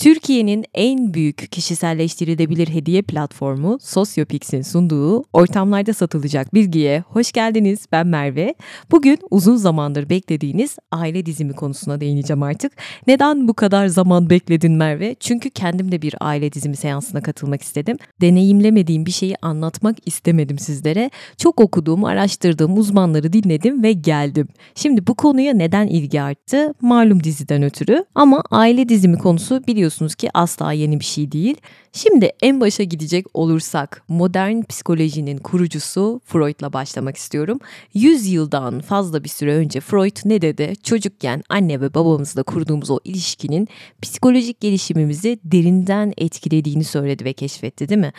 Türkiye'nin en büyük kişiselleştirilebilir hediye platformu Sosyopix'in sunduğu ortamlarda satılacak bilgiye hoş geldiniz. Ben Merve. Bugün uzun zamandır beklediğiniz aile dizimi konusuna değineceğim artık. Neden bu kadar zaman bekledin Merve? Çünkü kendim de bir aile dizimi seansına katılmak istedim. Deneyimlemediğim bir şeyi anlatmak istemedim sizlere. Çok okuduğum, araştırdığım uzmanları dinledim ve geldim. Şimdi bu konuya neden ilgi arttı? Malum diziden ötürü. Ama aile dizimi konusu biliyorsunuz biliyorsunuz ki asla yeni bir şey değil. Şimdi en başa gidecek olursak modern psikolojinin kurucusu Freud'la başlamak istiyorum. 100 yıldan fazla bir süre önce Freud ne dedi? Çocukken anne ve babamızla kurduğumuz o ilişkinin psikolojik gelişimimizi derinden etkilediğini söyledi ve keşfetti değil mi?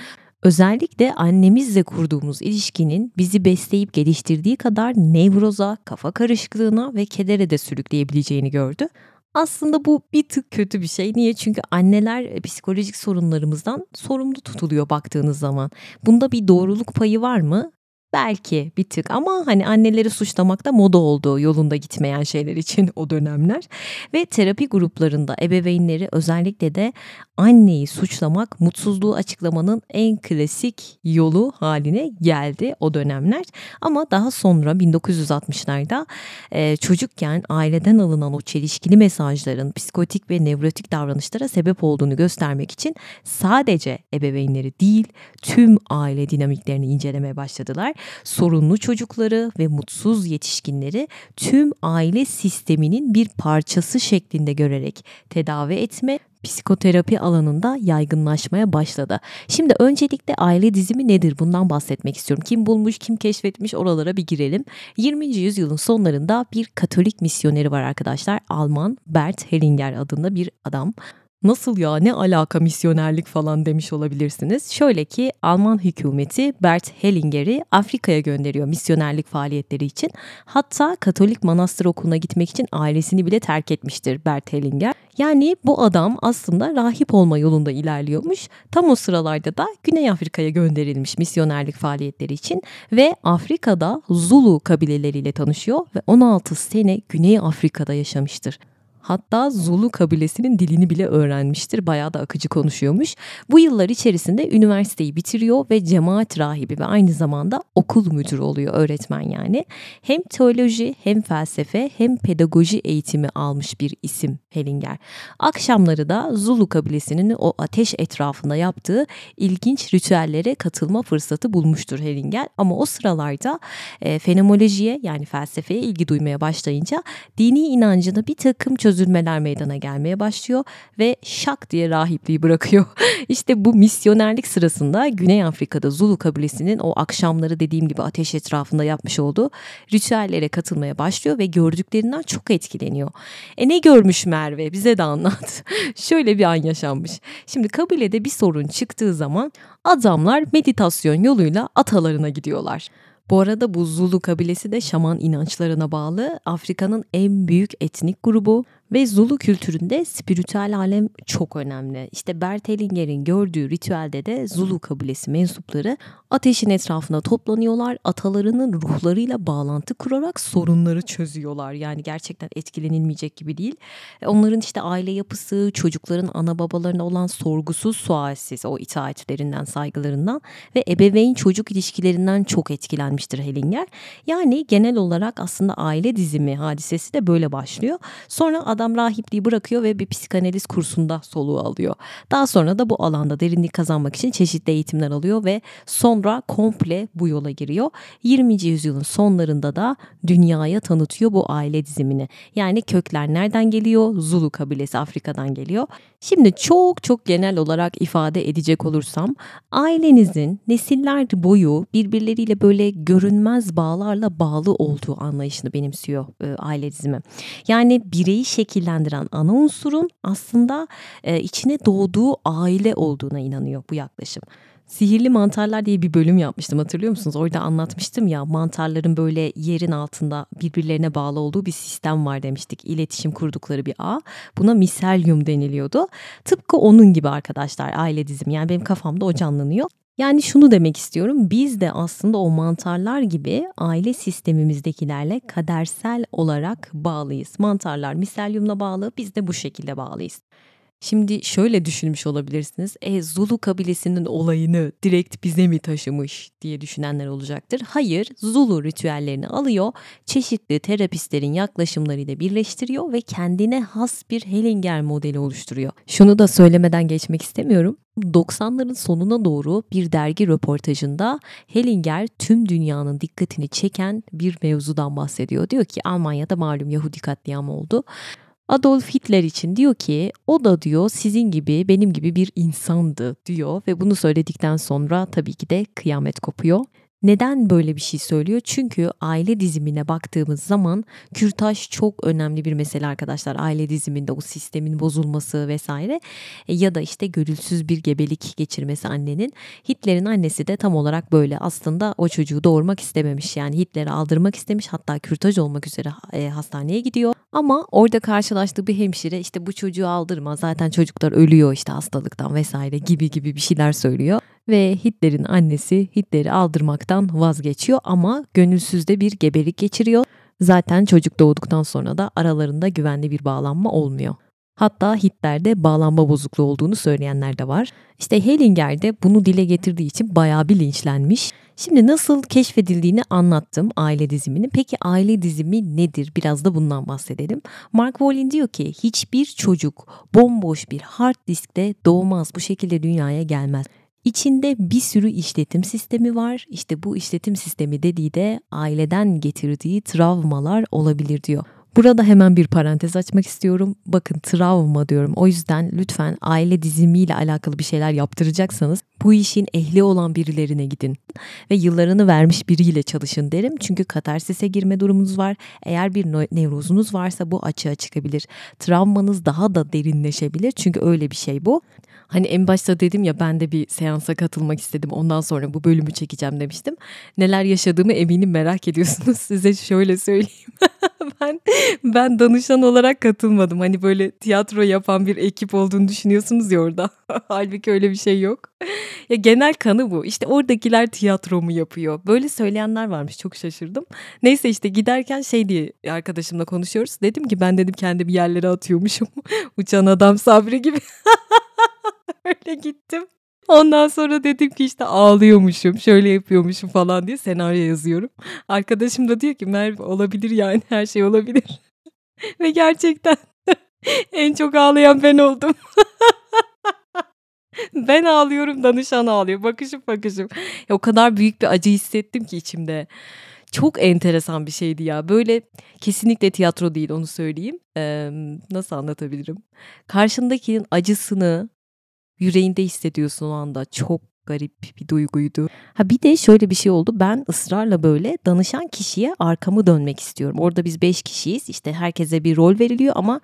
Özellikle annemizle kurduğumuz ilişkinin bizi besleyip geliştirdiği kadar nevroza, kafa karışıklığına ve kedere de sürükleyebileceğini gördü. Aslında bu bir tık kötü bir şey. Niye? Çünkü anneler e, psikolojik sorunlarımızdan sorumlu tutuluyor baktığınız zaman. Bunda bir doğruluk payı var mı? Belki bir tık ama hani anneleri suçlamak da moda oldu yolunda gitmeyen şeyler için o dönemler. Ve terapi gruplarında ebeveynleri özellikle de anneyi suçlamak mutsuzluğu açıklamanın en klasik yolu haline geldi o dönemler. Ama daha sonra 1960'larda e, çocukken aileden alınan o çelişkili mesajların psikotik ve nevrotik davranışlara sebep olduğunu göstermek için sadece ebeveynleri değil tüm aile dinamiklerini incelemeye başladılar sorunlu çocukları ve mutsuz yetişkinleri tüm aile sisteminin bir parçası şeklinde görerek tedavi etme psikoterapi alanında yaygınlaşmaya başladı. Şimdi öncelikle aile dizimi nedir bundan bahsetmek istiyorum. Kim bulmuş, kim keşfetmiş oralara bir girelim. 20. yüzyılın sonlarında bir Katolik misyoneri var arkadaşlar. Alman Bert Hellinger adında bir adam. Nasıl ya ne alaka misyonerlik falan demiş olabilirsiniz. Şöyle ki Alman hükümeti Bert Hellinger'i Afrika'ya gönderiyor misyonerlik faaliyetleri için. Hatta Katolik manastır okuluna gitmek için ailesini bile terk etmiştir Bert Hellinger. Yani bu adam aslında rahip olma yolunda ilerliyormuş. Tam o sıralarda da Güney Afrika'ya gönderilmiş misyonerlik faaliyetleri için ve Afrika'da Zulu kabileleriyle tanışıyor ve 16 sene Güney Afrika'da yaşamıştır. Hatta Zulu kabilesinin dilini bile öğrenmiştir. Bayağı da akıcı konuşuyormuş. Bu yıllar içerisinde üniversiteyi bitiriyor ve cemaat rahibi ve aynı zamanda okul müdürü oluyor öğretmen yani. Hem teoloji hem felsefe hem pedagoji eğitimi almış bir isim Hellinger. Akşamları da Zulu kabilesinin o ateş etrafında yaptığı ilginç ritüellere katılma fırsatı bulmuştur Hellinger. Ama o sıralarda e, fenomenolojiye yani felsefeye ilgi duymaya başlayınca dini inancına bir takım çözülmeler meydana gelmeye başlıyor ve şak diye rahipliği bırakıyor. İşte bu misyonerlik sırasında Güney Afrika'da Zulu kabilesinin o akşamları dediğim gibi ateş etrafında yapmış olduğu ritüellere katılmaya başlıyor ve gördüklerinden çok etkileniyor. E ne görmüş Merve bize de anlat. Şöyle bir an yaşanmış. Şimdi kabilede bir sorun çıktığı zaman adamlar meditasyon yoluyla atalarına gidiyorlar. Bu arada bu Zulu kabilesi de şaman inançlarına bağlı Afrika'nın en büyük etnik grubu ve Zulu kültüründe spiritüel alem çok önemli. İşte Bert Hellinger'in gördüğü ritüelde de Zulu kabilesi mensupları ateşin etrafına toplanıyorlar. Atalarının ruhlarıyla bağlantı kurarak sorunları çözüyorlar. Yani gerçekten etkilenilmeyecek gibi değil. E, onların işte aile yapısı, çocukların ana babalarına olan sorgusuz sualsiz o itaatlerinden, saygılarından ve ebeveyn çocuk ilişkilerinden çok etkilenmiştir Hellinger. Yani genel olarak aslında aile dizimi hadisesi de böyle başlıyor. Sonra adam adam rahipliği bırakıyor ve bir psikanaliz kursunda soluğu alıyor. Daha sonra da bu alanda derinlik kazanmak için çeşitli eğitimler alıyor ve sonra komple bu yola giriyor. 20. yüzyılın sonlarında da dünyaya tanıtıyor bu aile dizimini. Yani kökler nereden geliyor? Zulu kabilesi Afrika'dan geliyor. Şimdi çok çok genel olarak ifade edecek olursam ailenizin nesiller boyu birbirleriyle böyle görünmez bağlarla bağlı olduğu anlayışını benimsiyor e, aile dizimi. Yani bireyi şekillendiren ana unsurun aslında e, içine doğduğu aile olduğuna inanıyor bu yaklaşım. Sihirli mantarlar diye bir bölüm yapmıştım hatırlıyor musunuz? Orada anlatmıştım ya mantarların böyle yerin altında birbirlerine bağlı olduğu bir sistem var demiştik. İletişim kurdukları bir ağ. Buna miselyum deniliyordu. Tıpkı onun gibi arkadaşlar aile dizim. Yani benim kafamda o canlanıyor. Yani şunu demek istiyorum. Biz de aslında o mantarlar gibi aile sistemimizdekilerle kadersel olarak bağlıyız. Mantarlar miselyumla bağlı, biz de bu şekilde bağlıyız. Şimdi şöyle düşünmüş olabilirsiniz. E Zulu kabilesinin olayını direkt bize mi taşımış diye düşünenler olacaktır. Hayır, Zulu ritüellerini alıyor, çeşitli terapistlerin yaklaşımlarıyla birleştiriyor ve kendine has bir Hellinger modeli oluşturuyor. Şunu da söylemeden geçmek istemiyorum. 90'ların sonuna doğru bir dergi röportajında Hellinger tüm dünyanın dikkatini çeken bir mevzudan bahsediyor. Diyor ki Almanya'da malum Yahudi katliamı oldu. Adolf Hitler için diyor ki o da diyor sizin gibi benim gibi bir insandı diyor ve bunu söyledikten sonra tabii ki de kıyamet kopuyor. Neden böyle bir şey söylüyor? Çünkü aile dizimine baktığımız zaman kürtaj çok önemli bir mesele arkadaşlar. Aile diziminde o sistemin bozulması vesaire e, ya da işte gönülsüz bir gebelik geçirmesi annenin. Hitler'in annesi de tam olarak böyle aslında o çocuğu doğurmak istememiş. Yani Hitler'i aldırmak istemiş hatta kürtaj olmak üzere e, hastaneye gidiyor. Ama orada karşılaştığı bir hemşire işte bu çocuğu aldırma zaten çocuklar ölüyor işte hastalıktan vesaire gibi gibi bir şeyler söylüyor ve Hitler'in annesi Hitler'i aldırmaktan vazgeçiyor ama gönülsüzde bir gebelik geçiriyor. Zaten çocuk doğduktan sonra da aralarında güvenli bir bağlanma olmuyor. Hatta Hitler'de bağlanma bozukluğu olduğunu söyleyenler de var. İşte Hellinger de bunu dile getirdiği için bayağı bir linçlenmiş. Şimdi nasıl keşfedildiğini anlattım aile dizimini. Peki aile dizimi nedir? Biraz da bundan bahsedelim. Mark Wallin diyor ki hiçbir çocuk bomboş bir hard diskte doğmaz. Bu şekilde dünyaya gelmez. İçinde bir sürü işletim sistemi var. İşte bu işletim sistemi dediği de aileden getirdiği travmalar olabilir diyor. Burada hemen bir parantez açmak istiyorum. Bakın travma diyorum. O yüzden lütfen aile dizimiyle alakalı bir şeyler yaptıracaksanız bu işin ehli olan birilerine gidin ve yıllarını vermiş biriyle çalışın derim. Çünkü katarsise girme durumunuz var. Eğer bir nevrozunuz varsa bu açığa çıkabilir. Travmanız daha da derinleşebilir. Çünkü öyle bir şey bu. Hani en başta dedim ya ben de bir seansa katılmak istedim. Ondan sonra bu bölümü çekeceğim demiştim. Neler yaşadığımı eminim merak ediyorsunuz. Size şöyle söyleyeyim. ben ben danışan olarak katılmadım. Hani böyle tiyatro yapan bir ekip olduğunu düşünüyorsunuz ya orada. Halbuki öyle bir şey yok. ya genel kanı bu. İşte oradakiler tiyatro mu yapıyor? Böyle söyleyenler varmış. Çok şaşırdım. Neyse işte giderken şey diye arkadaşımla konuşuyoruz. Dedim ki ben dedim kendi bir yerlere atıyormuşum. Uçan adam Sabri gibi. Öyle gittim. Ondan sonra dedim ki işte ağlıyormuşum, şöyle yapıyormuşum falan diye senaryo yazıyorum. Arkadaşım da diyor ki Merve olabilir yani her şey olabilir. Ve gerçekten en çok ağlayan ben oldum. ben ağlıyorum, danışan ağlıyor. Bakışım bakışım. Ya, o kadar büyük bir acı hissettim ki içimde. Çok enteresan bir şeydi ya. Böyle kesinlikle tiyatro değil onu söyleyeyim. Ee, nasıl anlatabilirim? Karşındakinin acısını, yüreğinde hissediyorsun o anda. Çok garip bir duyguydu. Ha bir de şöyle bir şey oldu. Ben ısrarla böyle danışan kişiye arkamı dönmek istiyorum. Orada biz beş kişiyiz. İşte herkese bir rol veriliyor ama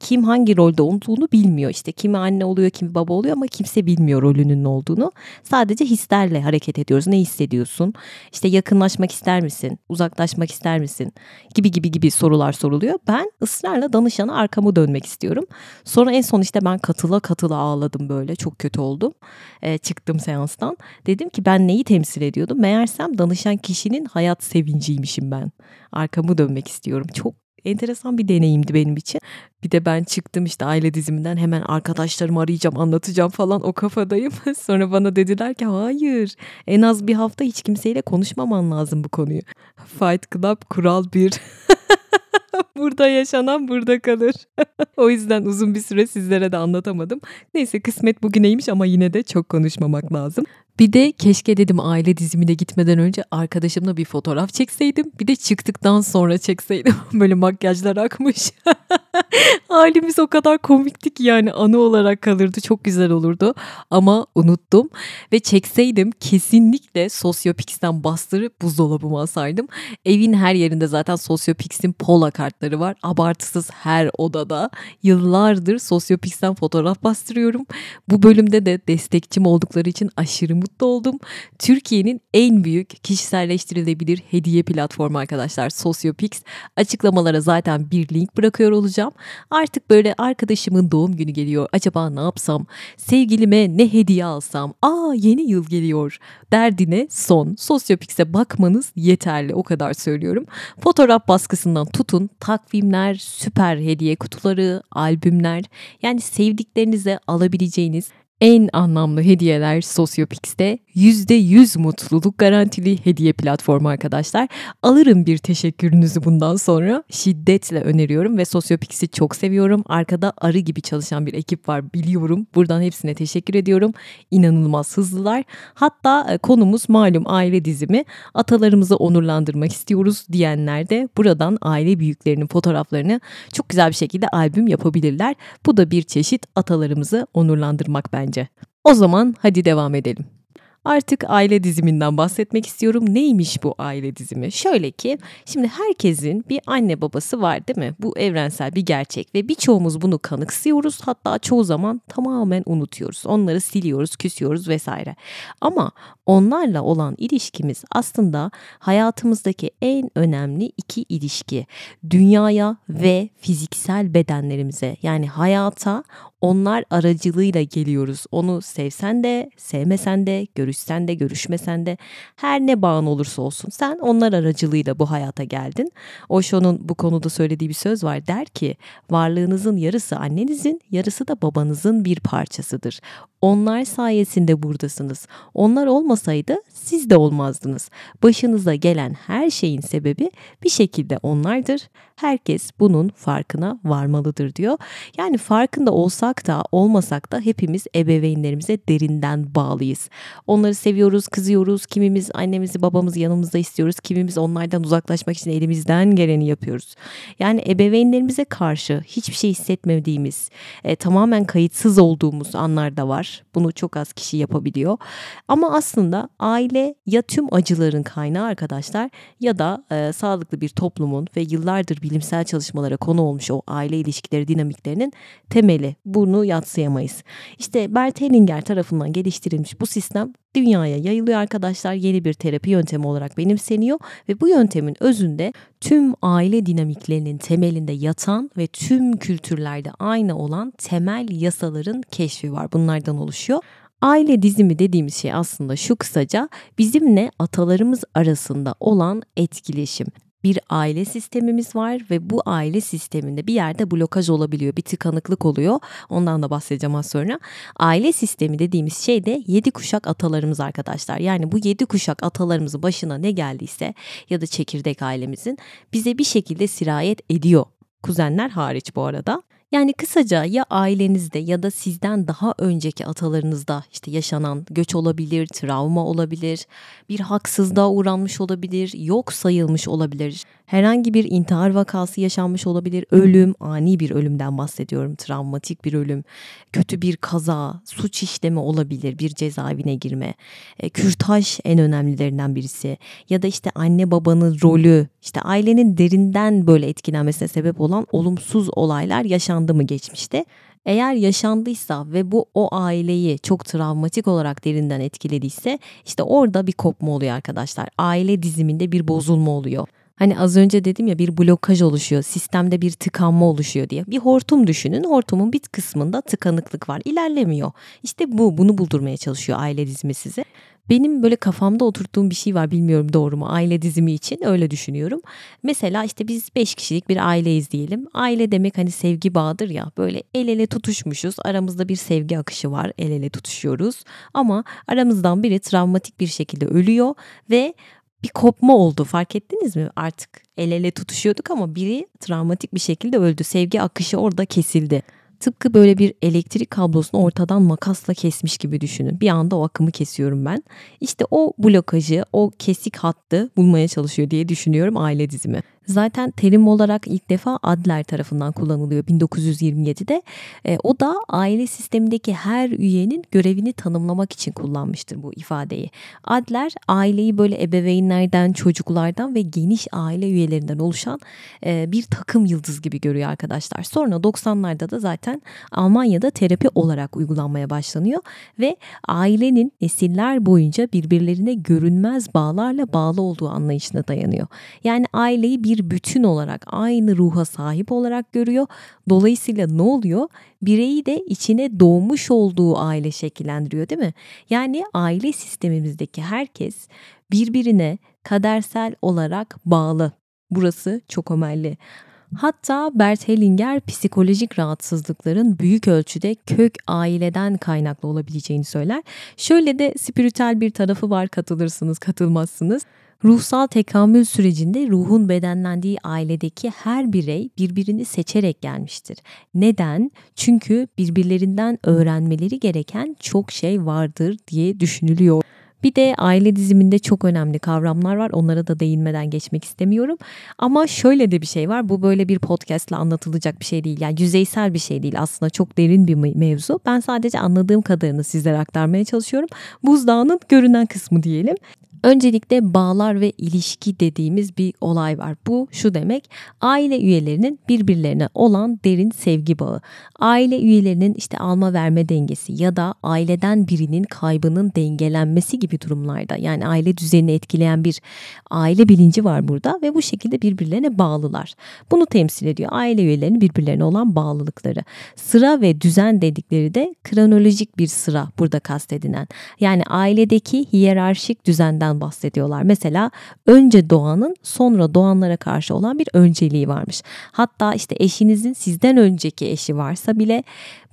kim hangi rolde olduğunu bilmiyor. İşte kimi anne oluyor, kimi baba oluyor ama kimse bilmiyor rolünün ne olduğunu. Sadece hislerle hareket ediyoruz. Ne hissediyorsun? İşte yakınlaşmak ister misin? Uzaklaşmak ister misin? Gibi gibi gibi sorular soruluyor. Ben ısrarla danışana arkamı dönmek istiyorum. Sonra en son işte ben katıla katıla ağladım böyle. Çok kötü oldum. E, çıktım seanstan. Dedim ki ben neyi temsil ediyordum? Meğersem danışan kişinin hayat sevinciymişim ben. Arkamı dönmek istiyorum. Çok enteresan bir deneyimdi benim için. Bir de ben çıktım işte aile diziminden hemen arkadaşlarımı arayacağım anlatacağım falan o kafadayım. Sonra bana dediler ki hayır en az bir hafta hiç kimseyle konuşmaman lazım bu konuyu. Fight Club kural bir. burada yaşanan burada kalır. o yüzden uzun bir süre sizlere de anlatamadım. Neyse kısmet bugüneymiş ama yine de çok konuşmamak lazım. Bir de keşke dedim aile dizimine gitmeden önce arkadaşımla bir fotoğraf çekseydim. Bir de çıktıktan sonra çekseydim. Böyle makyajlar akmış. Halimiz o kadar komikti ki yani anı olarak kalırdı. Çok güzel olurdu. Ama unuttum. Ve çekseydim kesinlikle Sosyopix'ten bastırıp buzdolabıma asardım. Evin her yerinde zaten Sosyopix'in pola kartları var. Abartısız her odada. Yıllardır Sosyopix'ten fotoğraf bastırıyorum. Bu bölümde de destekçim oldukları için aşırı mutlu oldum. Türkiye'nin en büyük kişiselleştirilebilir hediye platformu arkadaşlar Sosyopix. Açıklamalara zaten bir link bırakıyor olacağım. Artık böyle arkadaşımın doğum günü geliyor. Acaba ne yapsam? Sevgilime ne hediye alsam? Aa yeni yıl geliyor. Derdine son. Sosyopix'e bakmanız yeterli. O kadar söylüyorum. Fotoğraf baskısından tutun tak takvimler, süper hediye kutuları, albümler. Yani sevdiklerinize alabileceğiniz en anlamlı hediyeler Sosyopix'te %100 mutluluk garantili hediye platformu arkadaşlar. Alırım bir teşekkürünüzü bundan sonra. Şiddetle öneriyorum ve Sosyopix'i çok seviyorum. Arkada arı gibi çalışan bir ekip var biliyorum. Buradan hepsine teşekkür ediyorum. İnanılmaz hızlılar. Hatta e, konumuz malum aile dizimi. Atalarımızı onurlandırmak istiyoruz diyenler de buradan aile büyüklerinin fotoğraflarını çok güzel bir şekilde albüm yapabilirler. Bu da bir çeşit atalarımızı onurlandırmak bence. O zaman hadi devam edelim. Artık aile diziminden bahsetmek istiyorum. Neymiş bu aile dizimi? Şöyle ki şimdi herkesin bir anne babası var değil mi? Bu evrensel bir gerçek ve birçoğumuz bunu kanıksıyoruz. Hatta çoğu zaman tamamen unutuyoruz. Onları siliyoruz, küsüyoruz vesaire. Ama onlarla olan ilişkimiz aslında hayatımızdaki en önemli iki ilişki. Dünyaya ve fiziksel bedenlerimize yani hayata onlar aracılığıyla geliyoruz. Onu sevsen de, sevmesen de, görüşsen de, görüşmesen de her ne bağın olursa olsun sen onlar aracılığıyla bu hayata geldin. Osho'nun bu konuda söylediği bir söz var. Der ki varlığınızın yarısı annenizin, yarısı da babanızın bir parçasıdır. Onlar sayesinde buradasınız. Onlar olmasaydı siz de olmazdınız. Başınıza gelen her şeyin sebebi bir şekilde onlardır. Herkes bunun farkına varmalıdır diyor. Yani farkında olsak da olmasak da hepimiz ebeveynlerimize derinden bağlıyız. Onları seviyoruz, kızıyoruz. Kimimiz annemizi, babamızı yanımızda istiyoruz. Kimimiz onlardan uzaklaşmak için elimizden geleni yapıyoruz. Yani ebeveynlerimize karşı hiçbir şey hissetmediğimiz, e, tamamen kayıtsız olduğumuz anlar da var bunu çok az kişi yapabiliyor. Ama aslında aile ya tüm acıların kaynağı arkadaşlar ya da e, sağlıklı bir toplumun ve yıllardır bilimsel çalışmalara konu olmuş o aile ilişkileri dinamiklerinin temeli. Bunu yatsıyamayız. İşte Bert Hellinger tarafından geliştirilmiş bu sistem dünyaya yayılıyor arkadaşlar. Yeni bir terapi yöntemi olarak benimseniyor ve bu yöntemin özünde tüm aile dinamiklerinin temelinde yatan ve tüm kültürlerde aynı olan temel yasaların keşfi var. Bunlardan oluşuyor. Aile dizimi dediğimiz şey aslında şu kısaca bizimle atalarımız arasında olan etkileşim bir aile sistemimiz var ve bu aile sisteminde bir yerde blokaj olabiliyor, bir tıkanıklık oluyor. Ondan da bahsedeceğim az sonra. Aile sistemi dediğimiz şey de yedi kuşak atalarımız arkadaşlar. Yani bu yedi kuşak atalarımızın başına ne geldiyse ya da çekirdek ailemizin bize bir şekilde sirayet ediyor. Kuzenler hariç bu arada. Yani kısaca ya ailenizde ya da sizden daha önceki atalarınızda işte yaşanan göç olabilir, travma olabilir, bir haksızlığa uğranmış olabilir, yok sayılmış olabilir. Herhangi bir intihar vakası yaşanmış olabilir, ölüm, ani bir ölümden bahsediyorum, travmatik bir ölüm, kötü bir kaza, suç işlemi olabilir, bir cezaevine girme. E, kürtaj en önemlilerinden birisi ya da işte anne babanın rolü, işte ailenin derinden böyle etkilenmesine sebep olan olumsuz olaylar yaşandı mı geçmişte? Eğer yaşandıysa ve bu o aileyi çok travmatik olarak derinden etkilediyse işte orada bir kopma oluyor arkadaşlar. Aile diziminde bir bozulma oluyor. Hani az önce dedim ya bir blokaj oluşuyor, sistemde bir tıkanma oluşuyor diye. Bir hortum düşünün. Hortumun bir kısmında tıkanıklık var. İlerlemiyor. İşte bu bunu buldurmaya çalışıyor aile dizimi size. Benim böyle kafamda oturttuğum bir şey var bilmiyorum doğru mu aile dizimi için öyle düşünüyorum. Mesela işte biz beş kişilik bir aileyiz diyelim. Aile demek hani sevgi bağıdır ya böyle el ele tutuşmuşuz aramızda bir sevgi akışı var el ele tutuşuyoruz. Ama aramızdan biri travmatik bir şekilde ölüyor ve bir kopma oldu fark ettiniz mi? Artık el ele tutuşuyorduk ama biri travmatik bir şekilde öldü. Sevgi akışı orada kesildi. Tıpkı böyle bir elektrik kablosunu ortadan makasla kesmiş gibi düşünün. Bir anda o akımı kesiyorum ben. İşte o blokajı, o kesik hattı bulmaya çalışıyor diye düşünüyorum aile dizimi. Zaten terim olarak ilk defa Adler tarafından kullanılıyor 1927'de. E, o da aile sistemindeki her üyenin görevini tanımlamak için kullanmıştır bu ifadeyi. Adler aileyi böyle ebeveynlerden, çocuklardan ve geniş aile üyelerinden oluşan e, bir takım yıldız gibi görüyor arkadaşlar. Sonra 90'larda da zaten Almanya'da terapi olarak uygulanmaya başlanıyor ve ailenin nesiller boyunca birbirlerine görünmez bağlarla bağlı olduğu anlayışına dayanıyor. Yani aileyi bir bir bütün olarak aynı ruha sahip olarak görüyor. Dolayısıyla ne oluyor? Bireyi de içine doğmuş olduğu aile şekillendiriyor değil mi? Yani aile sistemimizdeki herkes birbirine kadersel olarak bağlı. Burası çok önemli. Hatta Bert Hellinger psikolojik rahatsızlıkların büyük ölçüde kök aileden kaynaklı olabileceğini söyler. Şöyle de spiritüel bir tarafı var katılırsınız katılmazsınız. Ruhsal tekamül sürecinde ruhun bedenlendiği ailedeki her birey birbirini seçerek gelmiştir. Neden? Çünkü birbirlerinden öğrenmeleri gereken çok şey vardır diye düşünülüyor. Bir de aile diziminde çok önemli kavramlar var. Onlara da değinmeden geçmek istemiyorum. Ama şöyle de bir şey var. Bu böyle bir podcastla anlatılacak bir şey değil. Yani yüzeysel bir şey değil. Aslında çok derin bir mevzu. Ben sadece anladığım kadarını sizlere aktarmaya çalışıyorum. Buzdağının görünen kısmı diyelim. Öncelikle bağlar ve ilişki dediğimiz bir olay var. Bu şu demek aile üyelerinin birbirlerine olan derin sevgi bağı. Aile üyelerinin işte alma verme dengesi ya da aileden birinin kaybının dengelenmesi gibi durumlarda yani aile düzenini etkileyen bir aile bilinci var burada ve bu şekilde birbirlerine bağlılar. Bunu temsil ediyor aile üyelerinin birbirlerine olan bağlılıkları. Sıra ve düzen dedikleri de kronolojik bir sıra burada kastedilen. Yani ailedeki hiyerarşik düzenden şeylerden bahsediyorlar. Mesela önce doğanın sonra doğanlara karşı olan bir önceliği varmış. Hatta işte eşinizin sizden önceki eşi varsa bile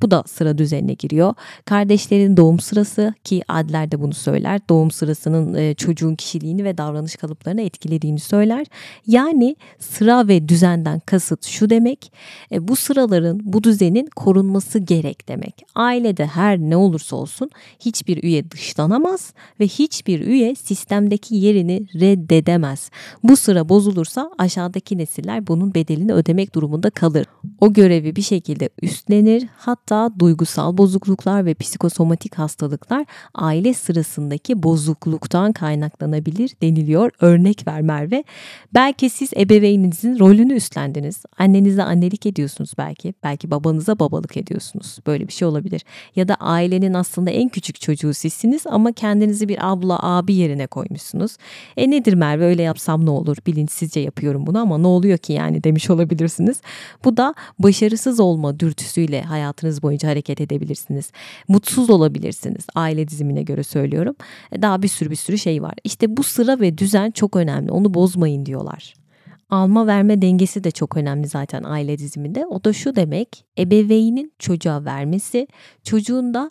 bu da sıra düzenine giriyor. Kardeşlerin doğum sırası ki Adler de bunu söyler. Doğum sırasının e, çocuğun kişiliğini ve davranış kalıplarını etkilediğini söyler. Yani sıra ve düzenden kasıt şu demek. E, bu sıraların, bu düzenin korunması gerek demek. Ailede her ne olursa olsun hiçbir üye dışlanamaz ve hiçbir üye sistemdeki yerini reddedemez. Bu sıra bozulursa aşağıdaki nesiller bunun bedelini ödemek durumunda kalır. O görevi bir şekilde üstlenir. Hatta Hatta duygusal bozukluklar ve psikosomatik hastalıklar aile sırasındaki bozukluktan kaynaklanabilir deniliyor. Örnek ver Merve. Belki siz ebeveyninizin rolünü üstlendiniz. Annenize annelik ediyorsunuz belki. Belki babanıza babalık ediyorsunuz. Böyle bir şey olabilir. Ya da ailenin aslında en küçük çocuğu sizsiniz ama kendinizi bir abla abi yerine koymuşsunuz. E nedir Merve öyle yapsam ne olur? Bilinçsizce yapıyorum bunu ama ne oluyor ki yani demiş olabilirsiniz. Bu da başarısız olma dürtüsüyle hayatınız hayatınız boyunca hareket edebilirsiniz. Mutsuz olabilirsiniz. Aile dizimine göre söylüyorum. E, daha bir sürü bir sürü şey var. İşte bu sıra ve düzen çok önemli. Onu bozmayın diyorlar. Alma verme dengesi de çok önemli zaten aile diziminde. O da şu demek, ebeveynin çocuğa vermesi, çocuğun da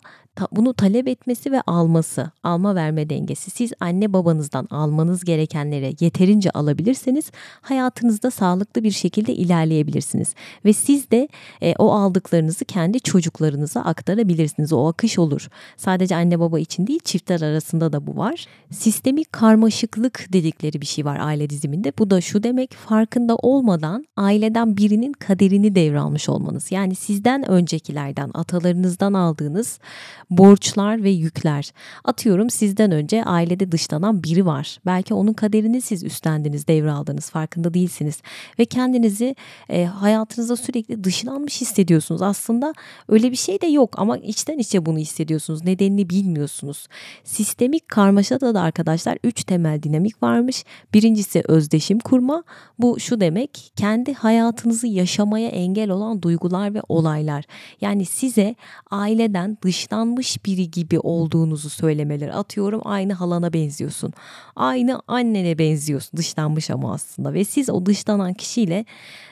bunu talep etmesi ve alması, alma verme dengesi. Siz anne babanızdan almanız gerekenleri yeterince alabilirseniz hayatınızda sağlıklı bir şekilde ilerleyebilirsiniz. Ve siz de e, o aldıklarınızı kendi çocuklarınıza aktarabilirsiniz. O akış olur. Sadece anne baba için değil çiftler arasında da bu var. Sistemik karmaşıklık dedikleri bir şey var aile diziminde. Bu da şu demek farkında olmadan aileden birinin kaderini devralmış olmanız. Yani sizden öncekilerden, atalarınızdan aldığınız borçlar ve yükler. Atıyorum sizden önce ailede dışlanan biri var. Belki onun kaderini siz üstlendiniz, devraldınız, farkında değilsiniz. Ve kendinizi e, hayatınızda sürekli dışlanmış hissediyorsunuz. Aslında öyle bir şey de yok ama içten içe bunu hissediyorsunuz. Nedenini bilmiyorsunuz. Sistemik karmaşada da arkadaşlar üç temel dinamik varmış. Birincisi özdeşim kurma. Bu şu demek kendi hayatınızı yaşamaya engel olan duygular ve olaylar. Yani size aileden dışlanmış dışlanmış biri gibi olduğunuzu söylemeleri. Atıyorum aynı halana benziyorsun. Aynı annene benziyorsun. Dışlanmış ama aslında. Ve siz o dışlanan kişiyle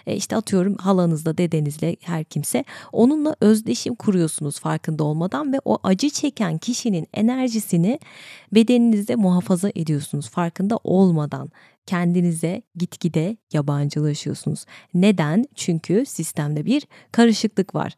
e, işte atıyorum halanızla, dedenizle her kimse onunla özdeşim kuruyorsunuz farkında olmadan ve o acı çeken kişinin enerjisini bedeninizde muhafaza ediyorsunuz farkında olmadan kendinize gitgide yabancılaşıyorsunuz. Neden? Çünkü sistemde bir karışıklık var.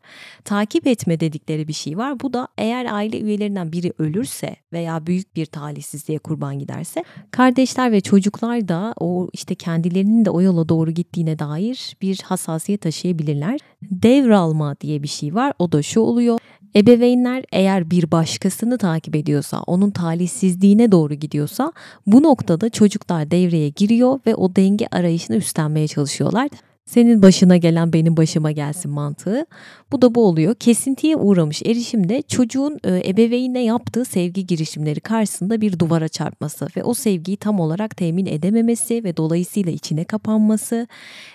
Takip etme dedikleri bir şey var. Bu da eğer aile üyelerinden biri ölürse veya büyük bir talihsizliğe kurban giderse kardeşler ve çocuklar da o işte kendilerinin de o yola doğru gittiğine dair bir hassasiyet taşıyabilirler. Devralma diye bir şey var. O da şu oluyor. Ebeveynler eğer bir başkasını takip ediyorsa, onun talihsizliğine doğru gidiyorsa bu noktada çocuklar devreye giriyor ve o denge arayışını üstlenmeye çalışıyorlar. Senin başına gelen benim başıma gelsin mantığı. Bu da bu oluyor. Kesintiye uğramış erişimde çocuğun e, ebeveynle yaptığı sevgi girişimleri karşısında bir duvara çarpması ve o sevgiyi tam olarak temin edememesi ve dolayısıyla içine kapanması,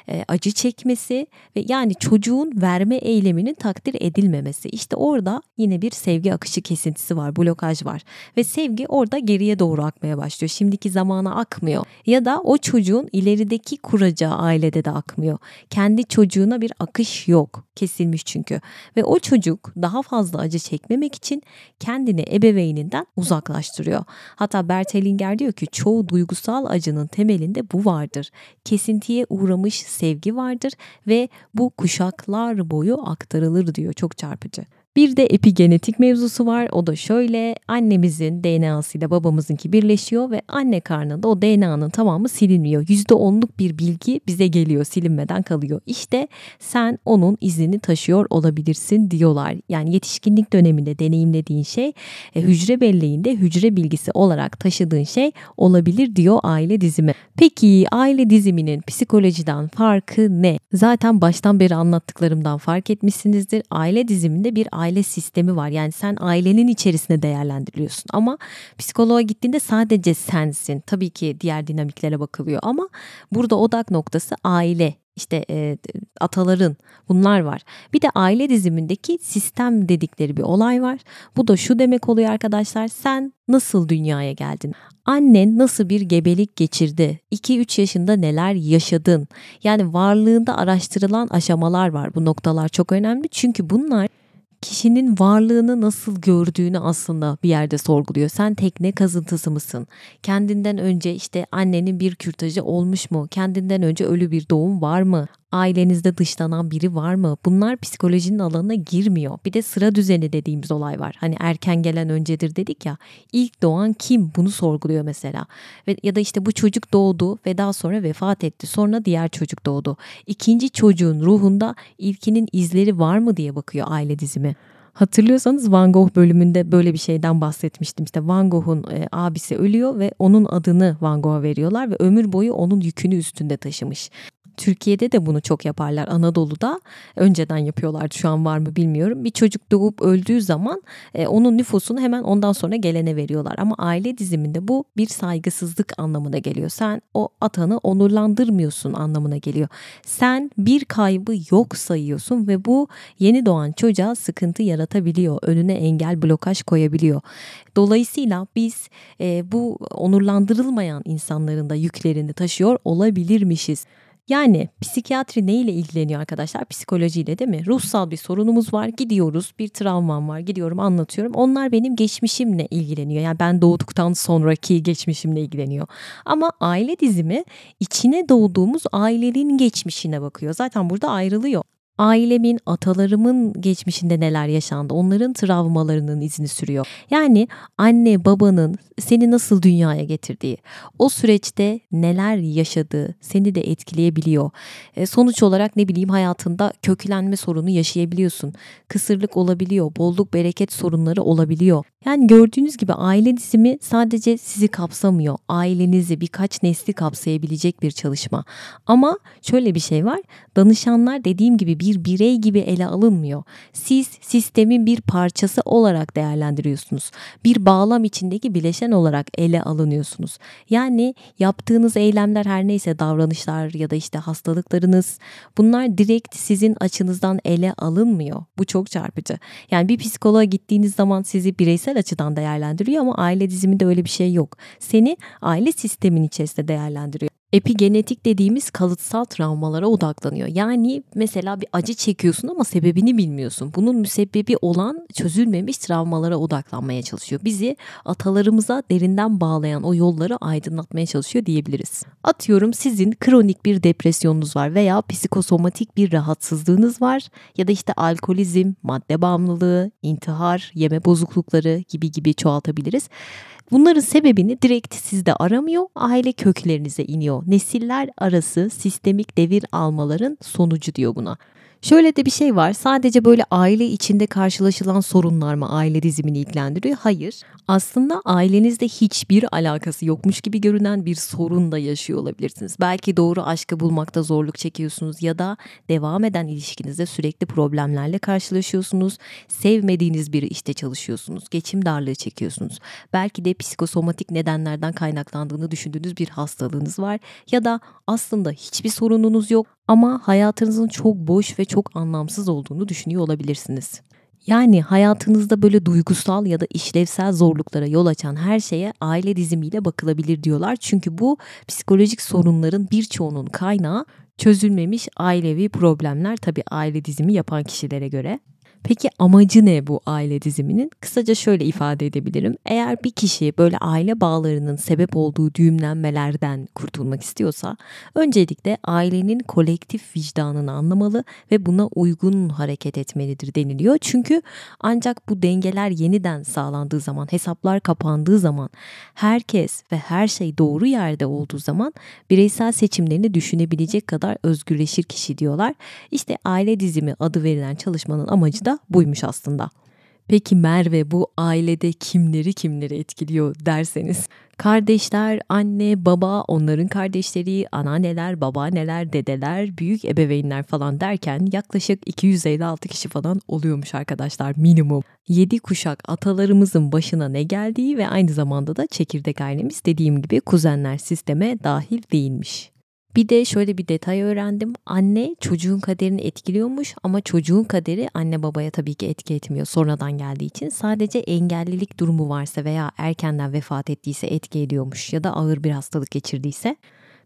e, acı çekmesi ve yani çocuğun verme eyleminin takdir edilmemesi. İşte orada yine bir sevgi akışı kesintisi var, blokaj var ve sevgi orada geriye doğru akmaya başlıyor. Şimdiki zamana akmıyor ya da o çocuğun ilerideki kuracağı ailede de akmıyor. Kendi çocuğuna bir akış yok. Kesilmiş çünkü. Ve o çocuk daha fazla acı çekmemek için kendini ebeveyninden uzaklaştırıyor. Hatta Bert Hellinger diyor ki çoğu duygusal acının temelinde bu vardır. Kesintiye uğramış sevgi vardır ve bu kuşaklar boyu aktarılır diyor. Çok çarpıcı. Bir de epigenetik mevzusu var. O da şöyle annemizin DNA'sı ile babamızınki birleşiyor ve anne karnında o DNA'nın tamamı silinmiyor. %10'luk bir bilgi bize geliyor silinmeden kalıyor. İşte sen onun izini taşıyor olabilirsin diyorlar. Yani yetişkinlik döneminde deneyimlediğin şey e, hücre belleğinde hücre bilgisi olarak taşıdığın şey olabilir diyor aile dizimi. Peki aile diziminin psikolojiden farkı ne? Zaten baştan beri anlattıklarımdan fark etmişsinizdir. Aile diziminde bir aile sistemi var. Yani sen ailenin içerisinde değerlendiriliyorsun ama psikoloğa gittiğinde sadece sensin. Tabii ki diğer dinamiklere bakılıyor ama burada odak noktası aile işte e, ataların bunlar var. Bir de aile dizimindeki sistem dedikleri bir olay var. Bu da şu demek oluyor arkadaşlar. Sen nasıl dünyaya geldin? Annen nasıl bir gebelik geçirdi? 2-3 yaşında neler yaşadın? Yani varlığında araştırılan aşamalar var. Bu noktalar çok önemli. Çünkü bunlar kişinin varlığını nasıl gördüğünü aslında bir yerde sorguluyor. Sen tekne kazıntısı mısın? Kendinden önce işte annenin bir kürtajı olmuş mu? Kendinden önce ölü bir doğum var mı? Ailenizde dışlanan biri var mı? Bunlar psikolojinin alanına girmiyor. Bir de sıra düzeni dediğimiz olay var. Hani erken gelen öncedir dedik ya. İlk doğan kim? Bunu sorguluyor mesela. Ve ya da işte bu çocuk doğdu ve daha sonra vefat etti. Sonra diğer çocuk doğdu. İkinci çocuğun ruhunda ilkinin izleri var mı diye bakıyor aile dizimi. Hatırlıyorsanız Van Gogh bölümünde böyle bir şeyden bahsetmiştim. İşte Van Gogh'un e, abisi ölüyor ve onun adını Van Gogh'a veriyorlar ve ömür boyu onun yükünü üstünde taşımış. Türkiye'de de bunu çok yaparlar Anadolu'da. Önceden yapıyorlardı şu an var mı bilmiyorum. Bir çocuk doğup öldüğü zaman e, onun nüfusunu hemen ondan sonra gelene veriyorlar. Ama aile diziminde bu bir saygısızlık anlamına geliyor. Sen o atanı onurlandırmıyorsun anlamına geliyor. Sen bir kaybı yok sayıyorsun ve bu yeni doğan çocuğa sıkıntı yaratabiliyor. Önüne engel blokaj koyabiliyor. Dolayısıyla biz e, bu onurlandırılmayan insanların da yüklerini taşıyor olabilirmişiz. Yani psikiyatri neyle ilgileniyor arkadaşlar? Psikolojiyle değil mi? Ruhsal bir sorunumuz var. Gidiyoruz. Bir travmam var. Gidiyorum anlatıyorum. Onlar benim geçmişimle ilgileniyor. Yani ben doğduktan sonraki geçmişimle ilgileniyor. Ama aile dizimi içine doğduğumuz ailenin geçmişine bakıyor. Zaten burada ayrılıyor ailemin, atalarımın geçmişinde neler yaşandı, onların travmalarının izini sürüyor. Yani anne babanın seni nasıl dünyaya getirdiği, o süreçte neler yaşadığı seni de etkileyebiliyor. E, sonuç olarak ne bileyim hayatında köklenme sorunu yaşayabiliyorsun. Kısırlık olabiliyor, bolluk bereket sorunları olabiliyor. Yani gördüğünüz gibi aile dizimi sadece sizi kapsamıyor. Ailenizi birkaç nesli kapsayabilecek bir çalışma. Ama şöyle bir şey var. Danışanlar dediğim gibi bir birey gibi ele alınmıyor. Siz sistemin bir parçası olarak değerlendiriyorsunuz. Bir bağlam içindeki bileşen olarak ele alınıyorsunuz. Yani yaptığınız eylemler her neyse davranışlar ya da işte hastalıklarınız bunlar direkt sizin açınızdan ele alınmıyor. Bu çok çarpıcı. Yani bir psikoloğa gittiğiniz zaman sizi bireysel açıdan değerlendiriyor ama aile diziminde öyle bir şey yok. Seni aile sistemin içerisinde değerlendiriyor. Epigenetik dediğimiz kalıtsal travmalara odaklanıyor. Yani mesela bir acı çekiyorsun ama sebebini bilmiyorsun. Bunun müsebbibi olan çözülmemiş travmalara odaklanmaya çalışıyor. Bizi atalarımıza derinden bağlayan o yolları aydınlatmaya çalışıyor diyebiliriz. Atıyorum sizin kronik bir depresyonunuz var veya psikosomatik bir rahatsızlığınız var ya da işte alkolizm, madde bağımlılığı, intihar, yeme bozuklukları gibi gibi çoğaltabiliriz. Bunların sebebini direkt sizde aramıyor, aile köklerinize iniyor. Nesiller arası sistemik devir almaların sonucu diyor buna. Şöyle de bir şey var. Sadece böyle aile içinde karşılaşılan sorunlar mı aile dizimini ilgilendiriyor? Hayır. Aslında ailenizde hiçbir alakası yokmuş gibi görünen bir sorun da yaşıyor olabilirsiniz. Belki doğru aşkı bulmakta zorluk çekiyorsunuz ya da devam eden ilişkinizde sürekli problemlerle karşılaşıyorsunuz. Sevmediğiniz bir işte çalışıyorsunuz. Geçim darlığı çekiyorsunuz. Belki de psikosomatik nedenlerden kaynaklandığını düşündüğünüz bir hastalığınız var ya da aslında hiçbir sorununuz yok ama hayatınızın çok boş ve çok anlamsız olduğunu düşünüyor olabilirsiniz. Yani hayatınızda böyle duygusal ya da işlevsel zorluklara yol açan her şeye aile dizimiyle bakılabilir diyorlar. Çünkü bu psikolojik sorunların birçoğunun kaynağı Çözülmemiş ailevi problemler tabii aile dizimi yapan kişilere göre. Peki amacı ne bu aile diziminin? Kısaca şöyle ifade edebilirim. Eğer bir kişi böyle aile bağlarının sebep olduğu düğümlenmelerden kurtulmak istiyorsa öncelikle ailenin kolektif vicdanını anlamalı ve buna uygun hareket etmelidir deniliyor. Çünkü ancak bu dengeler yeniden sağlandığı zaman, hesaplar kapandığı zaman, herkes ve her şey doğru yerde olduğu zaman bireysel seçimlerini düşünebilecek kadar özgürleşir kişi diyorlar. İşte aile dizimi adı verilen çalışmanın amacı da da buymuş aslında. Peki Merve bu ailede kimleri kimleri etkiliyor derseniz kardeşler, anne, baba, onların kardeşleri, anneanneler, babaanneler, dedeler, büyük ebeveynler falan derken yaklaşık 256 kişi falan oluyormuş arkadaşlar minimum. 7 kuşak atalarımızın başına ne geldiği ve aynı zamanda da çekirdek ailemiz dediğim gibi kuzenler sisteme dahil değilmiş. Bir de şöyle bir detay öğrendim. Anne çocuğun kaderini etkiliyormuş ama çocuğun kaderi anne babaya tabii ki etki etmiyor sonradan geldiği için. Sadece engellilik durumu varsa veya erkenden vefat ettiyse etki ediyormuş ya da ağır bir hastalık geçirdiyse.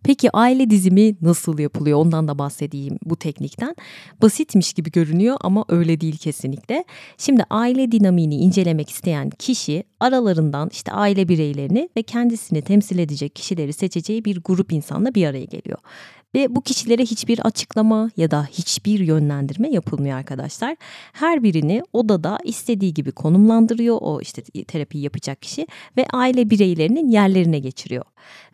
Peki aile dizimi nasıl yapılıyor? Ondan da bahsedeyim bu teknikten. Basitmiş gibi görünüyor ama öyle değil kesinlikle. Şimdi aile dinamiğini incelemek isteyen kişi aralarından işte aile bireylerini ve kendisini temsil edecek kişileri seçeceği bir grup insanla bir araya geliyor. Ve bu kişilere hiçbir açıklama ya da hiçbir yönlendirme yapılmıyor arkadaşlar. Her birini odada istediği gibi konumlandırıyor o işte terapiyi yapacak kişi ve aile bireylerinin yerlerine geçiriyor.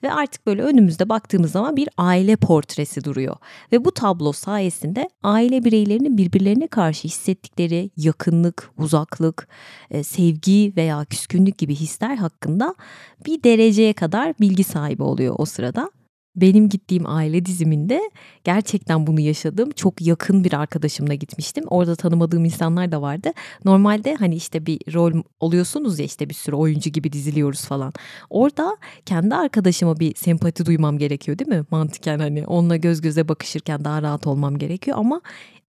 Ve artık böyle önümüzde baktığımız zaman bir aile portresi duruyor. Ve bu tablo sayesinde aile bireylerinin birbirlerine karşı hissettikleri yakınlık, uzaklık, e, sevgi veya küskünlük gibi hisler hakkında bir dereceye kadar bilgi sahibi oluyor o sırada benim gittiğim aile diziminde gerçekten bunu yaşadım. Çok yakın bir arkadaşımla gitmiştim. Orada tanımadığım insanlar da vardı. Normalde hani işte bir rol oluyorsunuz ya işte bir sürü oyuncu gibi diziliyoruz falan. Orada kendi arkadaşıma bir sempati duymam gerekiyor değil mi? Mantıken hani onunla göz göze bakışırken daha rahat olmam gerekiyor ama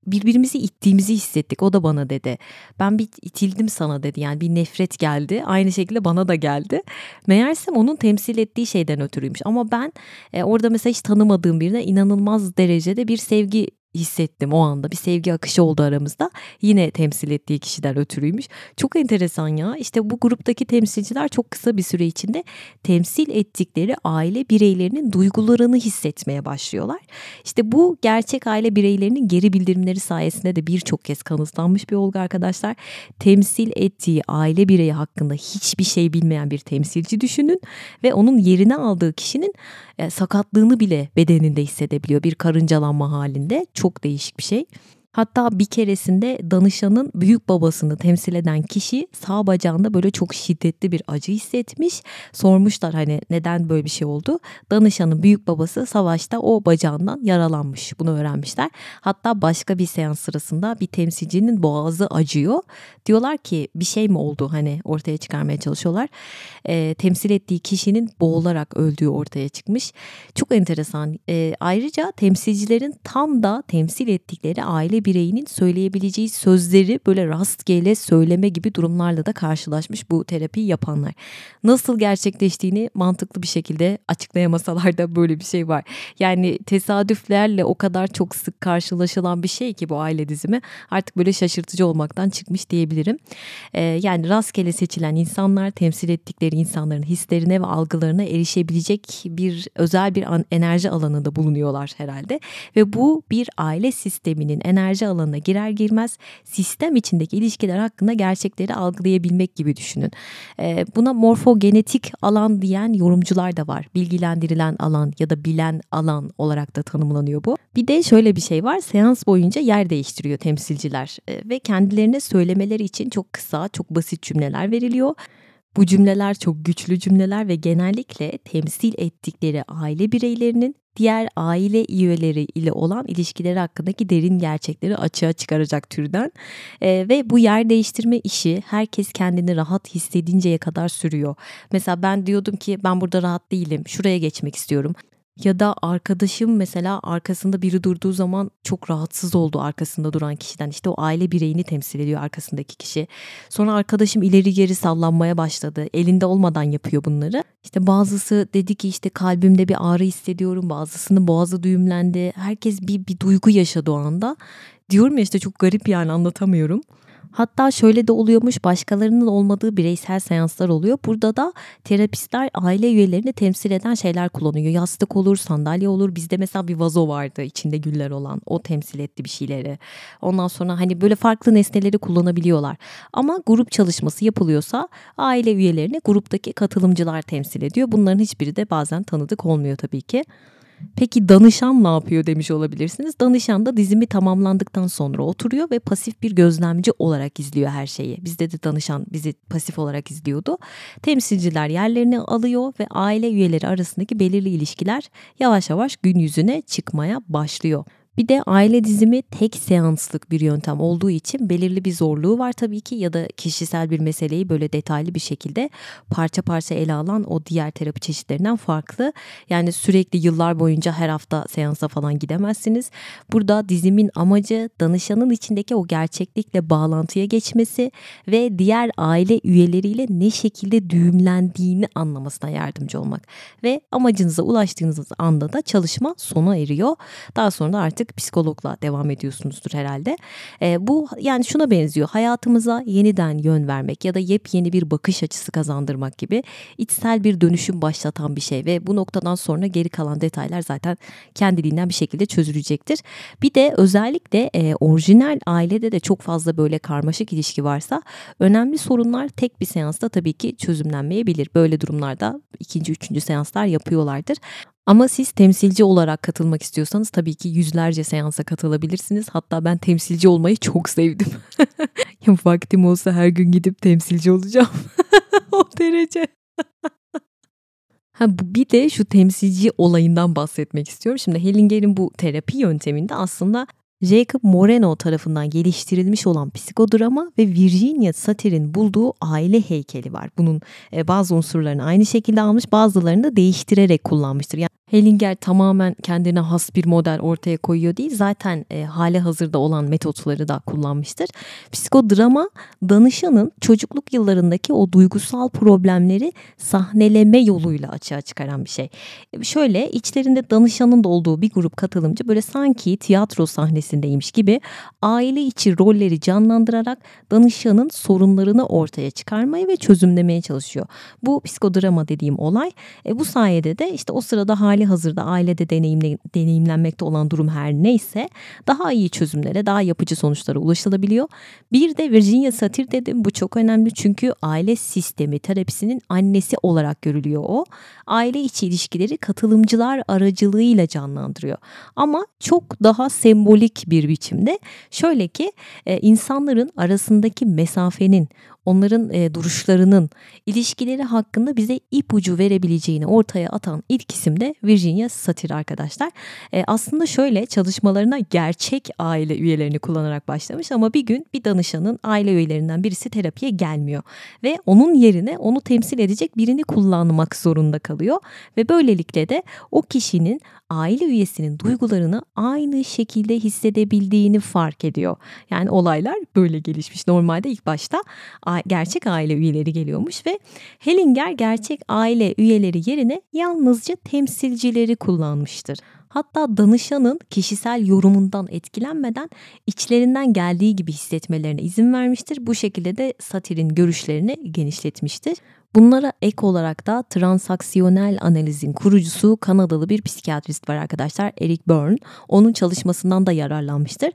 birbirimizi ittiğimizi hissettik. O da bana dedi. Ben bir itildim sana dedi. Yani bir nefret geldi. Aynı şekilde bana da geldi. Meğersem onun temsil ettiği şeyden ötürüymüş. Ama ben e, orada mesela hiç tanımadığım birine inanılmaz derecede bir sevgi hissettim o anda. Bir sevgi akışı oldu aramızda. Yine temsil ettiği kişiden ötürüymüş. Çok enteresan ya. İşte bu gruptaki temsilciler çok kısa bir süre içinde temsil ettikleri aile bireylerinin duygularını hissetmeye başlıyorlar. İşte bu gerçek aile bireylerinin geri bildirimleri sayesinde de birçok kez kanıtlanmış bir olgu arkadaşlar. Temsil ettiği aile bireyi hakkında hiçbir şey bilmeyen bir temsilci düşünün ve onun yerine aldığı kişinin e, sakatlığını bile bedeninde hissedebiliyor bir karıncalanma halinde. Çok değişik bir şey. Hatta bir keresinde danışanın büyük babasını temsil eden kişi sağ bacağında böyle çok şiddetli bir acı hissetmiş. Sormuşlar hani neden böyle bir şey oldu. Danışanın büyük babası savaşta o bacağından yaralanmış. Bunu öğrenmişler. Hatta başka bir seans sırasında bir temsilcinin boğazı acıyor. Diyorlar ki bir şey mi oldu hani ortaya çıkarmaya çalışıyorlar. E, temsil ettiği kişinin boğularak öldüğü ortaya çıkmış. Çok enteresan. E, ayrıca temsilcilerin tam da temsil ettikleri aile bireyinin söyleyebileceği sözleri böyle rastgele söyleme gibi durumlarla da karşılaşmış bu terapiyi yapanlar. Nasıl gerçekleştiğini mantıklı bir şekilde açıklayamasalar da böyle bir şey var. Yani tesadüflerle o kadar çok sık karşılaşılan bir şey ki bu aile dizimi artık böyle şaşırtıcı olmaktan çıkmış diyebilirim. Ee, yani rastgele seçilen insanlar temsil ettikleri insanların hislerine ve algılarına erişebilecek bir özel bir enerji alanında bulunuyorlar herhalde. Ve bu bir aile sisteminin enerji enerji alanına girer girmez sistem içindeki ilişkiler hakkında gerçekleri algılayabilmek gibi düşünün. E, buna morfogenetik alan diyen yorumcular da var. Bilgilendirilen alan ya da bilen alan olarak da tanımlanıyor bu. Bir de şöyle bir şey var. Seans boyunca yer değiştiriyor temsilciler e, ve kendilerine söylemeleri için çok kısa, çok basit cümleler veriliyor. Bu cümleler çok güçlü cümleler ve genellikle temsil ettikleri aile bireylerinin diğer aile üyeleri ile olan ilişkileri hakkındaki derin gerçekleri açığa çıkaracak türden e, ve bu yer değiştirme işi herkes kendini rahat hissedinceye kadar sürüyor. Mesela ben diyordum ki ben burada rahat değilim şuraya geçmek istiyorum Ya da arkadaşım mesela arkasında biri durduğu zaman çok rahatsız oldu arkasında duran kişiden. İşte o aile bireyini temsil ediyor arkasındaki kişi. Sonra arkadaşım ileri geri sallanmaya başladı. Elinde olmadan yapıyor bunları. İşte bazısı dedi ki işte kalbimde bir ağrı hissediyorum. Bazısının boğazı düğümlendi. Herkes bir, bir duygu yaşadı o anda. Diyorum ya işte çok garip yani anlatamıyorum. Hatta şöyle de oluyormuş başkalarının olmadığı bireysel seanslar oluyor. Burada da terapistler aile üyelerini temsil eden şeyler kullanıyor. Yastık olur, sandalye olur. Bizde mesela bir vazo vardı içinde güller olan. O temsil etti bir şeyleri. Ondan sonra hani böyle farklı nesneleri kullanabiliyorlar. Ama grup çalışması yapılıyorsa aile üyelerini gruptaki katılımcılar temsil ediyor. Bunların hiçbiri de bazen tanıdık olmuyor tabii ki. Peki danışan ne yapıyor demiş olabilirsiniz. Danışan da dizimi tamamlandıktan sonra oturuyor ve pasif bir gözlemci olarak izliyor her şeyi. Bizde de danışan bizi pasif olarak izliyordu. Temsilciler yerlerini alıyor ve aile üyeleri arasındaki belirli ilişkiler yavaş yavaş gün yüzüne çıkmaya başlıyor. Bir de aile dizimi tek seanslık bir yöntem olduğu için belirli bir zorluğu var tabii ki ya da kişisel bir meseleyi böyle detaylı bir şekilde parça parça ele alan o diğer terapi çeşitlerinden farklı. Yani sürekli yıllar boyunca her hafta seansa falan gidemezsiniz. Burada dizimin amacı danışanın içindeki o gerçeklikle bağlantıya geçmesi ve diğer aile üyeleriyle ne şekilde düğümlendiğini anlamasına yardımcı olmak. Ve amacınıza ulaştığınız anda da çalışma sona eriyor. Daha sonra da artık artık psikologla devam ediyorsunuzdur herhalde. E, bu yani şuna benziyor. Hayatımıza yeniden yön vermek ya da yepyeni bir bakış açısı kazandırmak gibi içsel bir dönüşüm başlatan bir şey ve bu noktadan sonra geri kalan detaylar zaten kendiliğinden bir şekilde çözülecektir. Bir de özellikle e, orijinal ailede de çok fazla böyle karmaşık ilişki varsa önemli sorunlar tek bir seansta tabii ki çözümlenmeyebilir. Böyle durumlarda ikinci, üçüncü seanslar yapıyorlardır. Ama siz temsilci olarak katılmak istiyorsanız tabii ki yüzlerce seansa katılabilirsiniz. Hatta ben temsilci olmayı çok sevdim. Vaktim olsa her gün gidip temsilci olacağım. o derece. Ha, bir de şu temsilci olayından bahsetmek istiyorum. Şimdi Hellinger'in bu terapi yönteminde aslında Jacob Moreno tarafından geliştirilmiş olan psikodrama ve Virginia Satir'in bulduğu aile heykeli var. Bunun e, bazı unsurlarını aynı şekilde almış bazılarını da değiştirerek kullanmıştır. Yani Hellinger tamamen kendine has bir model ortaya koyuyor değil. Zaten e, hali hazırda olan metotları da kullanmıştır. Psikodrama danışanın çocukluk yıllarındaki o duygusal problemleri sahneleme yoluyla açığa çıkaran bir şey. Şöyle içlerinde danışanın da olduğu bir grup katılımcı böyle sanki tiyatro sahnesindeymiş gibi aile içi rolleri canlandırarak danışanın sorunlarını ortaya çıkarmaya ve çözümlemeye çalışıyor. Bu psikodrama dediğim olay. E, bu sayede de işte o sırada hali hali hazırda ailede deneyimle, deneyimlenmekte olan durum her neyse daha iyi çözümlere, daha yapıcı sonuçlara ulaşılabiliyor. Bir de Virginia Satir dedim bu çok önemli çünkü aile sistemi terapisinin annesi olarak görülüyor o. Aile içi ilişkileri katılımcılar aracılığıyla canlandırıyor. Ama çok daha sembolik bir biçimde şöyle ki e, insanların arasındaki mesafenin onların e, duruşlarının ilişkileri hakkında bize ipucu verebileceğini ortaya atan ilk isim de Virginia Satir arkadaşlar. E, aslında şöyle çalışmalarına gerçek aile üyelerini kullanarak başlamış ama bir gün bir danışanın aile üyelerinden birisi terapiye gelmiyor ve onun yerine onu temsil edecek birini kullanmak zorunda kalıyor ve böylelikle de o kişinin aile üyesinin duygularını aynı şekilde hissedebildiğini fark ediyor. Yani olaylar böyle gelişmiş. Normalde ilk başta gerçek aile üyeleri geliyormuş ve Hellinger gerçek aile üyeleri yerine yalnızca temsilcileri kullanmıştır. Hatta danışanın kişisel yorumundan etkilenmeden içlerinden geldiği gibi hissetmelerine izin vermiştir. Bu şekilde de satirin görüşlerini genişletmiştir. Bunlara ek olarak da transaksiyonel analizin kurucusu Kanadalı bir psikiyatrist var arkadaşlar Eric Byrne. Onun çalışmasından da yararlanmıştır.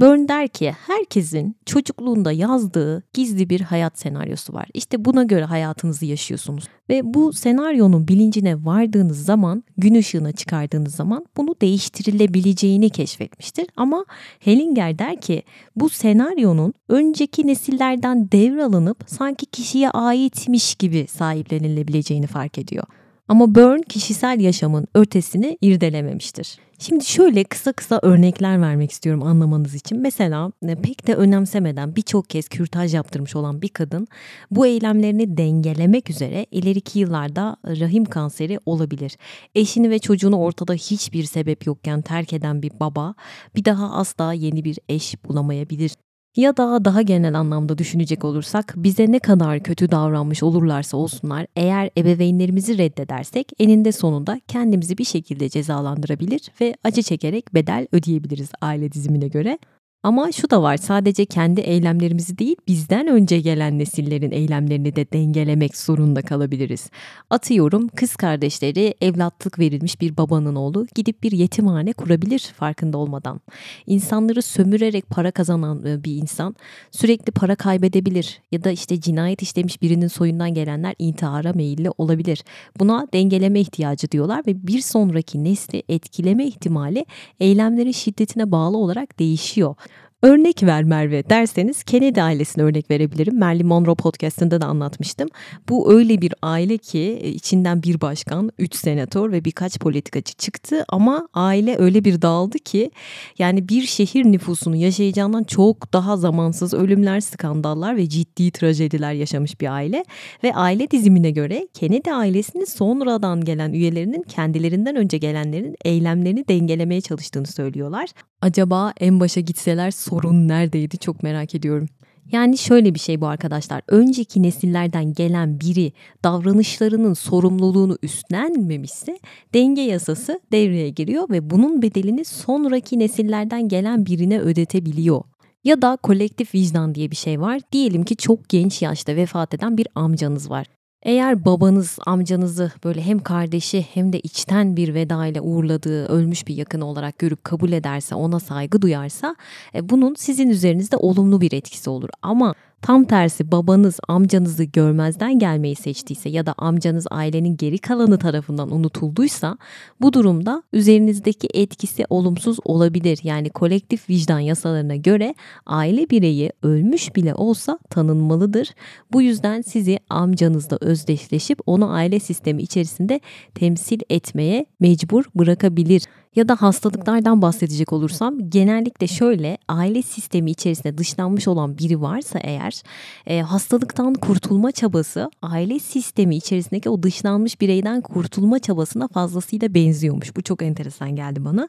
Byrne der ki herkesin çocukluğunda yazdığı gizli bir hayat senaryosu var. İşte buna göre hayatınızı yaşıyorsunuz. Ve bu senaryonun bilincine vardığınız zaman, gün ışığına çıkardığınız zaman bunu değiştirilebileceğini keşfetmiştir. Ama Hellinger der ki bu senaryonun önceki nesillerden devralınıp sanki kişiye aitmiş gibi sahiplenilebileceğini fark ediyor. Ama Byrne kişisel yaşamın ötesini irdelememiştir. Şimdi şöyle kısa kısa örnekler vermek istiyorum anlamanız için. Mesela e, pek de önemsemeden birçok kez kürtaj yaptırmış olan bir kadın bu eylemlerini dengelemek üzere ileriki yıllarda rahim kanseri olabilir. Eşini ve çocuğunu ortada hiçbir sebep yokken terk eden bir baba bir daha asla yeni bir eş bulamayabilir. Ya da daha genel anlamda düşünecek olursak bize ne kadar kötü davranmış olurlarsa olsunlar eğer ebeveynlerimizi reddedersek eninde sonunda kendimizi bir şekilde cezalandırabilir ve acı çekerek bedel ödeyebiliriz aile dizimine göre. Ama şu da var sadece kendi eylemlerimizi değil bizden önce gelen nesillerin eylemlerini de dengelemek zorunda kalabiliriz. Atıyorum kız kardeşleri evlatlık verilmiş bir babanın oğlu gidip bir yetimhane kurabilir farkında olmadan. İnsanları sömürerek para kazanan e, bir insan sürekli para kaybedebilir ya da işte cinayet işlemiş birinin soyundan gelenler intihara meyilli olabilir. Buna dengeleme ihtiyacı diyorlar ve bir sonraki nesli etkileme ihtimali eylemlerin şiddetine bağlı olarak değişiyor. Örnek ver Merve derseniz Kennedy ailesine örnek verebilirim. Marilyn Monroe podcastında da anlatmıştım. Bu öyle bir aile ki e, içinden bir başkan, üç senatör ve birkaç politikacı çıktı ama aile öyle bir dağıldı ki yani bir şehir nüfusunu yaşayacağından çok daha zamansız ölümler, skandallar ve ciddi trajediler yaşamış bir aile ve aile dizimine göre Kennedy ailesinin sonradan gelen üyelerinin kendilerinden önce gelenlerin eylemlerini dengelemeye çalıştığını söylüyorlar. Acaba en başa gitseler sorun neredeydi çok merak ediyorum. Yani şöyle bir şey bu arkadaşlar. Önceki nesillerden gelen biri davranışlarının sorumluluğunu üstlenmemişse denge yasası devreye giriyor ve bunun bedelini sonraki nesillerden gelen birine ödetebiliyor. Ya da kolektif vicdan diye bir şey var. Diyelim ki çok genç yaşta vefat eden bir amcanız var. Eğer babanız amcanızı böyle hem kardeşi hem de içten bir veda ile uğurladığı ölmüş bir yakın olarak görüp kabul ederse, ona saygı duyarsa e, bunun sizin üzerinizde olumlu bir etkisi olur. Ama Tam tersi babanız amcanızı görmezden gelmeyi seçtiyse ya da amcanız ailenin geri kalanı tarafından unutulduysa bu durumda üzerinizdeki etkisi olumsuz olabilir. Yani kolektif vicdan yasalarına göre aile bireyi ölmüş bile olsa tanınmalıdır. Bu yüzden sizi amcanızla özdeşleşip onu aile sistemi içerisinde temsil etmeye mecbur bırakabilir ya da hastalıklardan bahsedecek olursam genellikle şöyle aile sistemi içerisinde dışlanmış olan biri varsa eğer e, hastalıktan kurtulma çabası aile sistemi içerisindeki o dışlanmış bireyden kurtulma çabasına fazlasıyla benziyormuş. Bu çok enteresan geldi bana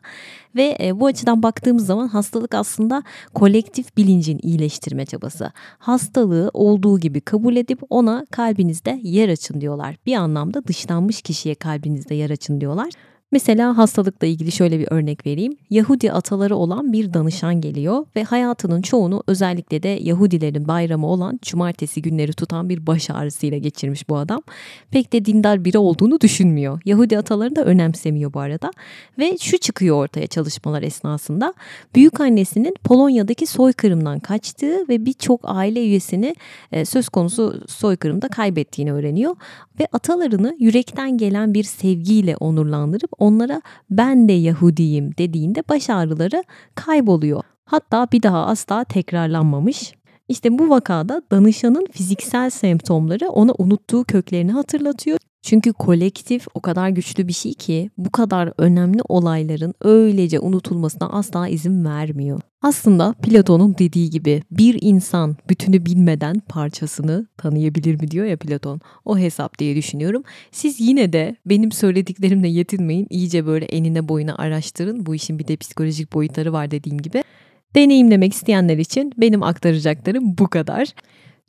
ve e, bu açıdan baktığımız zaman hastalık aslında kolektif bilincin iyileştirme çabası. Hastalığı olduğu gibi kabul edip ona kalbinizde yer açın diyorlar. Bir anlamda dışlanmış kişiye kalbinizde yer açın diyorlar. Mesela hastalıkla ilgili şöyle bir örnek vereyim. Yahudi ataları olan bir danışan geliyor ve hayatının çoğunu özellikle de Yahudilerin bayramı olan cumartesi günleri tutan bir baş ağrısıyla geçirmiş bu adam. Pek de dindar biri olduğunu düşünmüyor. Yahudi atalarını da önemsemiyor bu arada. Ve şu çıkıyor ortaya çalışmalar esnasında. Büyük annesinin Polonya'daki soykırımdan kaçtığı ve birçok aile üyesini e, söz konusu soykırımda kaybettiğini öğreniyor. Ve atalarını yürekten gelen bir sevgiyle onurlandırıp onlara ben de Yahudiyim dediğinde baş ağrıları kayboluyor. Hatta bir daha asla tekrarlanmamış. İşte bu vakada danışanın fiziksel semptomları ona unuttuğu köklerini hatırlatıyor. Çünkü kolektif o kadar güçlü bir şey ki bu kadar önemli olayların öylece unutulmasına asla izin vermiyor. Aslında Platon'un dediği gibi bir insan bütünü bilmeden parçasını tanıyabilir mi diyor ya Platon. O hesap diye düşünüyorum. Siz yine de benim söylediklerimle yetinmeyin. İyice böyle enine boyuna araştırın. Bu işin bir de psikolojik boyutları var dediğim gibi. Deneyimlemek isteyenler için benim aktaracaklarım bu kadar.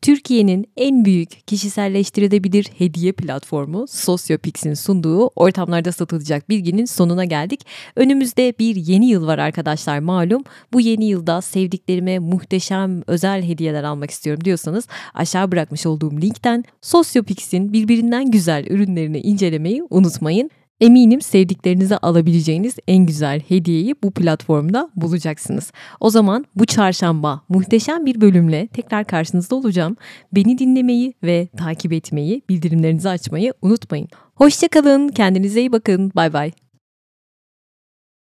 Türkiye'nin en büyük kişiselleştirilebilir hediye platformu Sosyopix'in sunduğu ortamlarda satılacak bilginin sonuna geldik. Önümüzde bir yeni yıl var arkadaşlar malum. Bu yeni yılda sevdiklerime muhteşem özel hediyeler almak istiyorum diyorsanız aşağı bırakmış olduğum linkten Sosyopix'in birbirinden güzel ürünlerini incelemeyi unutmayın. Eminim sevdiklerinize alabileceğiniz en güzel hediyeyi bu platformda bulacaksınız. O zaman bu çarşamba muhteşem bir bölümle tekrar karşınızda olacağım. Beni dinlemeyi ve takip etmeyi, bildirimlerinizi açmayı unutmayın. Hoşçakalın, kendinize iyi bakın. Bay bay.